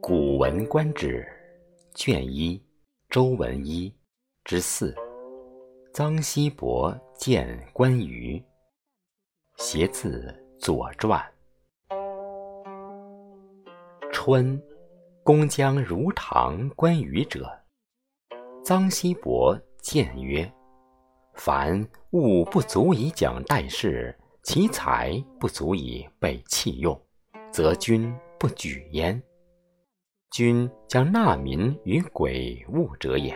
古文观止，卷一，周文一之四。臧希伯见关羽。携自《左传》。春，公将如堂关羽者，臧希伯谏曰：“凡物不足以讲待事，其才不足以被器用，则君不举焉。”君将纳民于鬼物者也，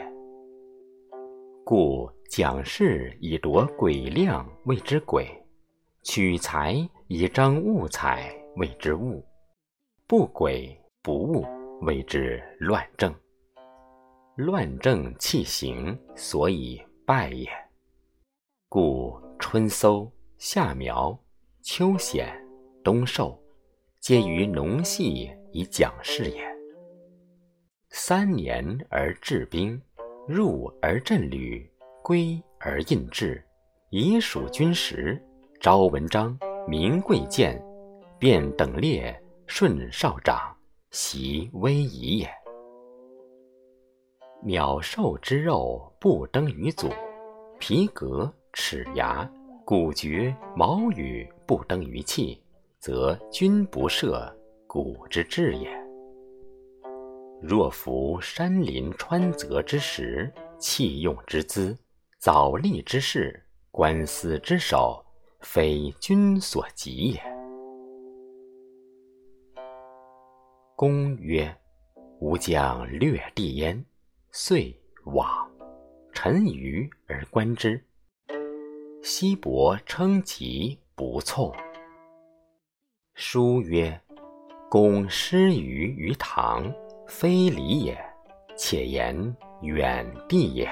故讲事以夺鬼量谓之鬼，取材以彰物财谓之物，不鬼不物谓之乱政。乱政弃行，所以败也。故春搜、夏苗、秋显、冬狩，皆于农系以讲事也。三年而制兵，入而镇旅，归而印制，以属军时。昭文章，明贵贱，便等列，顺少长，习威仪也。鸟兽之肉不登于祖，皮革、齿牙、骨绝、毛羽不登于器，则君不赦，古之志也。若夫山林川泽之石，器用之资，藻砾之势，官司之守，非君所及也。公曰：“吾将略地焉。”遂往。臣愚而观之。西伯称疾不从。书曰：“公失于于堂。”非礼也，且言远地也。